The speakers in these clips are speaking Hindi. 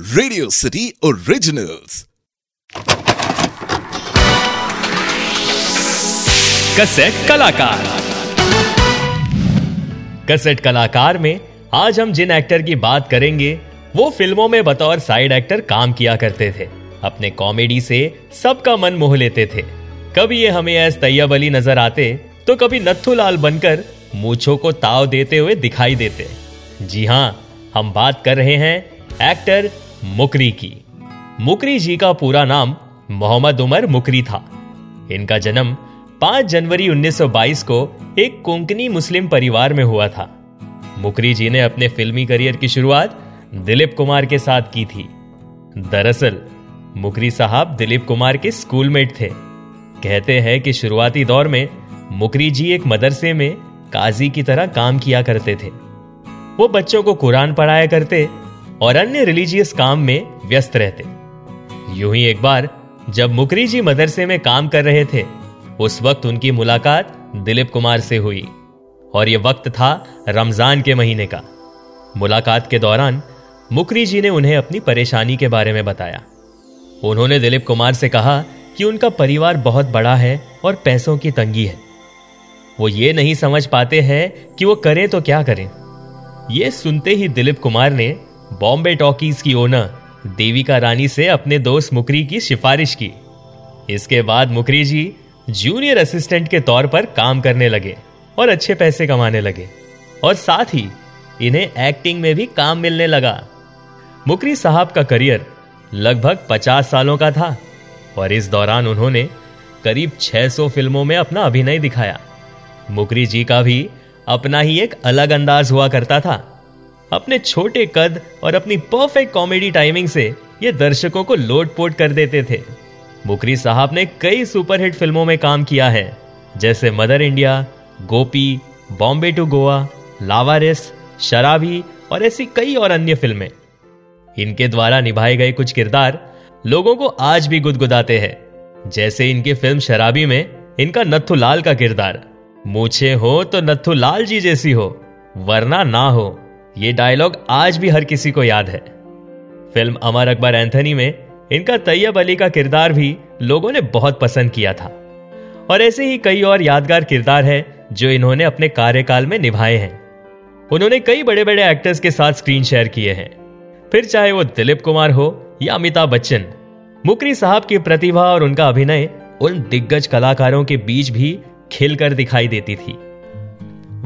रेडियो सिटी ओरिजिनल्स कसेट कलाकार। कसेट कलाकार में आज हम जिन एक्टर की बात करेंगे, वो फ़िल्मों में बतौर साइड एक्टर काम किया करते थे। अपने कॉमेडी से सबका मन मोह लेते थे। कभी ये हमें एस तैयब अली नज़र आते तो कभी नथुलाल बनकर मूछों को ताव देते हुए दिखाई देते। जी हाँ हम बात कर रहे हैं एक्टर मुकरी की। मुकरी जी का पूरा नाम मोहम्मद उमर मुकरी था। इनका जन्म 5 जनवरी 1922 को एक कोंकणी मुस्लिम परिवार में हुआ था। मुकरी जी ने अपने फिल्मी करियर की शुरुआत दिलीप कुमार के साथ की थी। दरअसल, मुकरी साहब दिलीप कुमार के स्कूलमेट थे। कहते हैं कि शुरुआती दौर में मुकरी जी एक मदरसे में काजी की तरह काम किया करते थे। वो बच्चों को कुरान पढ़ाया करते और अन्य रिलीजियस काम में व्यस्त रहते। यूँ ही एक बार, जब मुकरी जी मदरसे में काम कर रहे थे, उस वक्त उनकी मुलाकात दिलीप कुमार से हुई, और यह वक्त था रमज़ान के महीने का। मुलाकात के दौरान मुकरी जी ने उन्हें अपनी परेशानी के बारे में बताया। उन्होंने दिलीप कुमार से कहा कि उनका परिवार बहुत बड़ा है और पैसों की तंगी है। वो ये नहीं समझ पाते हैं कि वो करें तो क्या करें। ये सुनते ही दिलीप कुमार ने बॉम्बे टॉकीज की ओनर देविका रानी से अपने दोस्त मुकरी की सिफारिश की। इसके बाद मुकरी जी जूनियर असिस्टेंट के तौर पर काम करने लगे और अच्छे पैसे कमाने लगे और साथ ही इन्हें एक्टिंग में भी काम मिलने लगा। मुकरी साहब का करियर लगभग 50 सालों का था और इस दौरान उन्होंने करीब 600 फ़िल्मों में अपना अभिनय दिखाया। मुकरी जी का भी अपना ही एक अलग अंदाज हुआ करता था। अपने छोटे कद और अपनी परफेक्ट कॉमेडी टाइमिंग से ये दर्शकों को लोटपोट कर देते थे। मुकरी साहब ने कई सुपरहिट फ़िल्मों में काम किया है, जैसे Mother India Gopi Bombay to Goa Laawaris Sharaabi और ऐसी कई और अन्य फ़िल्में। इनके द्वारा निभाए गए कुछ किरदार लोगों को आज भी गुदगुदाते हैं, जैसे इनकी फ़िल्म शराबी में इनका नथुलाल का किरदार। मूछे हो तो नथु लाल जी जैसी हो, वरना ना हो। ये डायलॉग आज भी हर किसी को याद है। फ़िल्म अमर अकबर एंथनी में इनका तैयब अली का किरदार भी लोगों ने बहुत पसंद किया था। और ऐसे ही कई और यादगार किरदार है जो इन्होंने अपने कार्यकाल में निभाए हैं। उन्होंने कई बड़े बड़े एक्टर्स के साथ स्क्रीन शेयर किए हैं। फिर चाहे वो दिलीप कुमार हो या अमिताभ बच्चन, मुकरी साहब की प्रतिभा और उनका अभिनय उन दिग्गज कलाकारों के बीच भी खिलकर दिखाई देती थी।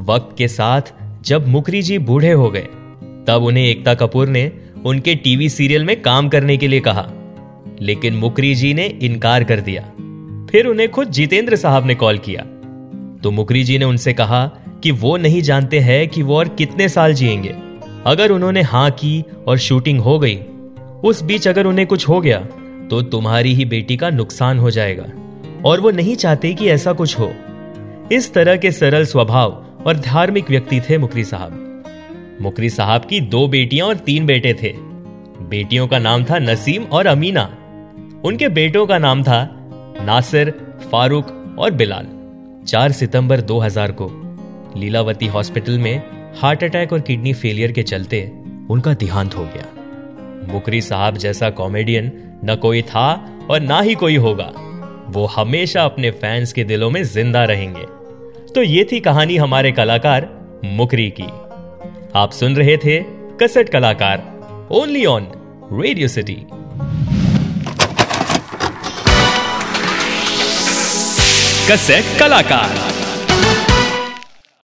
वक्त के साथ जब मुखरी जी बूढ़े हो गए, तब उन्हें एकता कपूर ने उनके टीवी सीरियल में काम करने के लिए कहा। लेकिन मुकरी जी ने इनकार कर दिया। फिर उन्हें खुद जितेंद्र साहब ने कॉल किया। तो मुकरी जी ने उनसे कहा कि वो नहीं जानते हैं कि वो और कितने साल जिएँगे। अगर उन्होंने हाँ की और शूटिंग हो गई, उस बीच अगर उन्हें कुछ हो गया तो तुम्हारी ही बेटी का नुकसान हो जाएगा। और वो नहीं चाहते कि ऐसा कुछ हो। इस तरह के सरल स्वभाव और धार्मिक व्यक्ति थे मुकरी साहब। मुकरी साहब की दो बेटियाँ और तीन बेटे थे। बेटियों का नाम था नसीम और अमीना। उनके बेटों का नाम था नासिर, फारूक और बिलाल। 4 सितंबर 2000 को लीलावती हॉस्पिटल में हार्ट अटैक और किडनी फेलियर के चलते उनका देहांत हो गया। मुकरी साहब जैसा कॉमेडियन न कोई था और ना ही कोई होगा। वो हमेशा अपने फैंस के दिलों में ज़िंदा रहेंगे। तो ये थी कहानी हमारे कलाकार मुकरी की। आप सुन रहे थे कसट कलाकार ओनली ऑन रेडियो सिटी कसट कलाकार।